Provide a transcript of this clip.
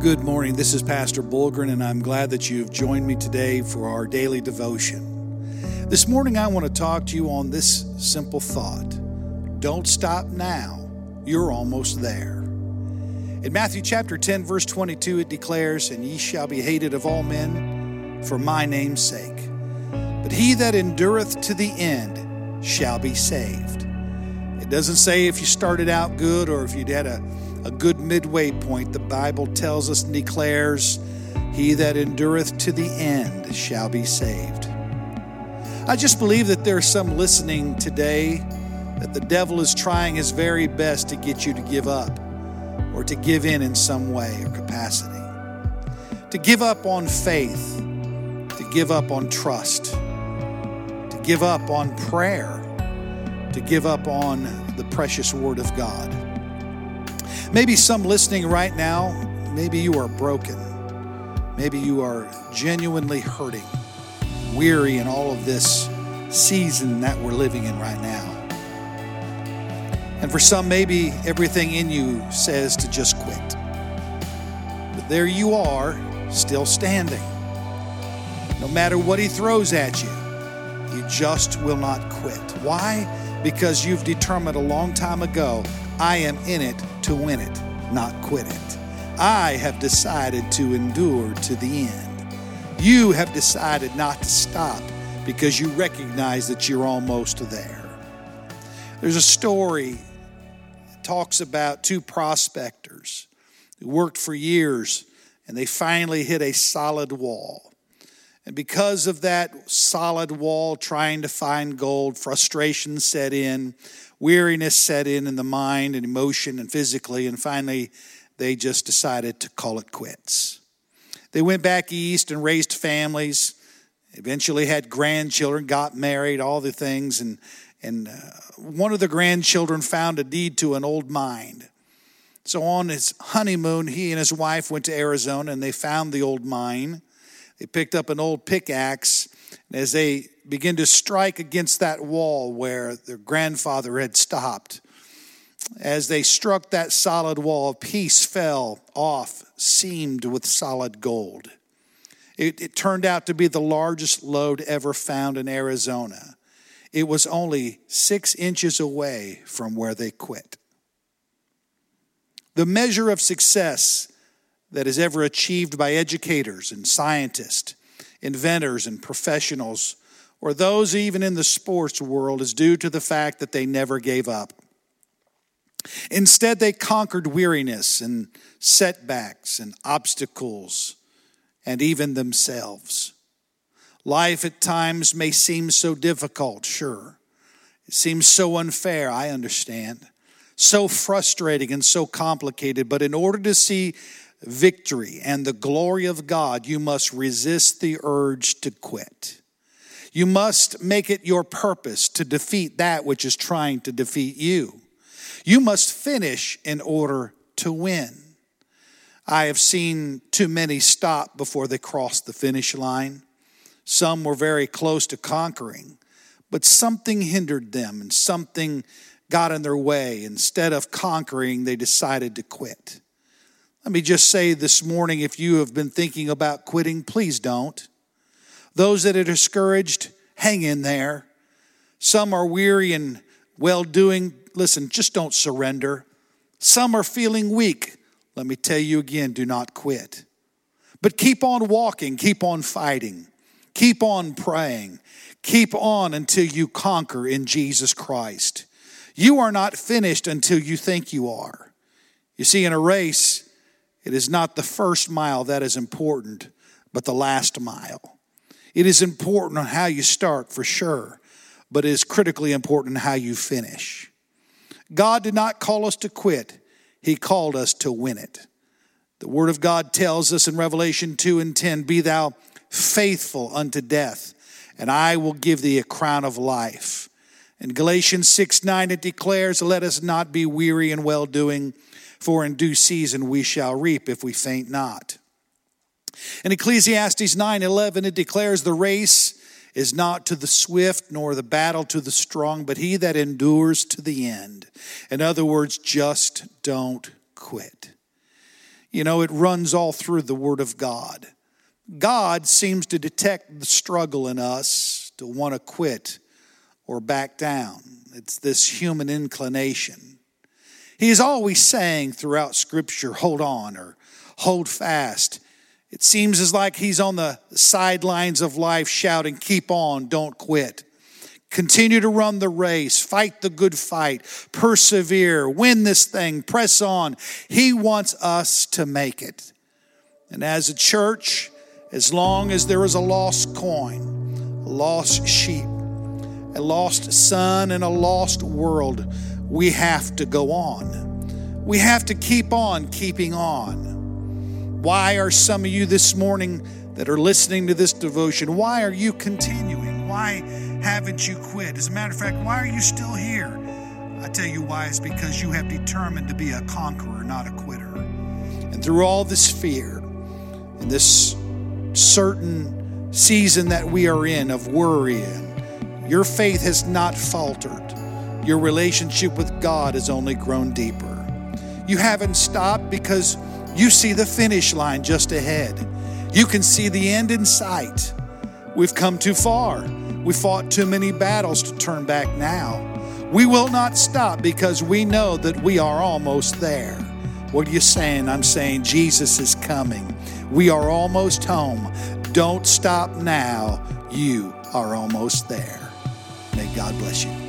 Good morning. This is Pastor Bulgren, and I'm glad that you've joined me today for our daily devotion. This morning, I want to talk to you on this simple thought Don't stop now, you're almost there. In Matthew chapter 10, verse 22, it declares, And ye shall be hated of all men for my name's sake. But he that endureth to the end shall be saved. It doesn't say if you started out good or if you had a a good midway point, the Bible tells us and declares, He that endureth to the end shall be saved. I just believe that there's some listening today that the devil is trying his very best to get you to give up or to give in in some way or capacity. To give up on faith, to give up on trust, to give up on prayer, to give up on the precious Word of God. Maybe some listening right now, maybe you are broken. Maybe you are genuinely hurting, weary in all of this season that we're living in right now. And for some, maybe everything in you says to just quit. But there you are, still standing. No matter what he throws at you, you just will not quit. Why? Because you've determined a long time ago I am in it to win it, not quit it. I have decided to endure to the end. You have decided not to stop because you recognize that you're almost there. There's a story that talks about two prospectors who worked for years and they finally hit a solid wall. And because of that solid wall trying to find gold, frustration set in weariness set in in the mind and emotion and physically, and finally they just decided to call it quits. They went back east and raised families, eventually had grandchildren, got married, all the things, and, and uh, one of the grandchildren found a deed to an old mine. So on his honeymoon, he and his wife went to Arizona and they found the old mine. They picked up an old pickaxe, and as they begin to strike against that wall where their grandfather had stopped. As they struck that solid wall, a piece fell off, seamed with solid gold. It, it, turned out to be the largest lode ever found in Arizona. It was only six inches away from where they quit. The measure of success that is ever achieved by educators and scientists, inventors and professionals or those even in the sports world is due to the fact that they never gave up. Instead, they conquered weariness and setbacks and obstacles and even themselves. Life at times may seem so difficult, sure. It seems so unfair, I understand. So frustrating and so complicated, but in order to see victory and the glory of God, you must resist the urge to quit. You must make it your purpose to defeat that which is trying to defeat you. You must finish in order to win. I have seen too many stop before they crossed the finish line. Some were very close to conquering, but something hindered them and something got in their way. Instead of conquering, they decided to quit. Let me just say this morning if you have been thinking about quitting, please don't. Those that are discouraged, hang in there. Some are weary and well doing. Listen, just don't surrender. Some are feeling weak. Let me tell you again do not quit. But keep on walking, keep on fighting, keep on praying, keep on until you conquer in Jesus Christ. You are not finished until you think you are. You see, in a race, it is not the first mile that is important, but the last mile. It is important on how you start for sure, but it is critically important how you finish. God did not call us to quit, He called us to win it. The Word of God tells us in Revelation 2 and 10 Be thou faithful unto death, and I will give thee a crown of life. In Galatians 6 9, it declares, Let us not be weary in well doing, for in due season we shall reap if we faint not. In Ecclesiastes 9 11, it declares the race is not to the swift nor the battle to the strong, but he that endures to the end. In other words, just don't quit. You know, it runs all through the Word of God. God seems to detect the struggle in us to want to quit or back down. It's this human inclination. He is always saying throughout Scripture, hold on or hold fast. It seems as like he's on the sidelines of life shouting, keep on, don't quit. Continue to run the race, fight the good fight, persevere, win this thing, press on. He wants us to make it. And as a church, as long as there is a lost coin, a lost sheep, a lost son, and a lost world, we have to go on. We have to keep on keeping on. Why are some of you this morning that are listening to this devotion, why are you continuing? Why haven't you quit? As a matter of fact, why are you still here? I tell you why, it's because you have determined to be a conqueror, not a quitter. And through all this fear and this certain season that we are in of worry, and your faith has not faltered. Your relationship with God has only grown deeper. You haven't stopped because you see the finish line just ahead. You can see the end in sight. We've come too far. We fought too many battles to turn back now. We will not stop because we know that we are almost there. What are you saying? I'm saying Jesus is coming. We are almost home. Don't stop now. You are almost there. May God bless you.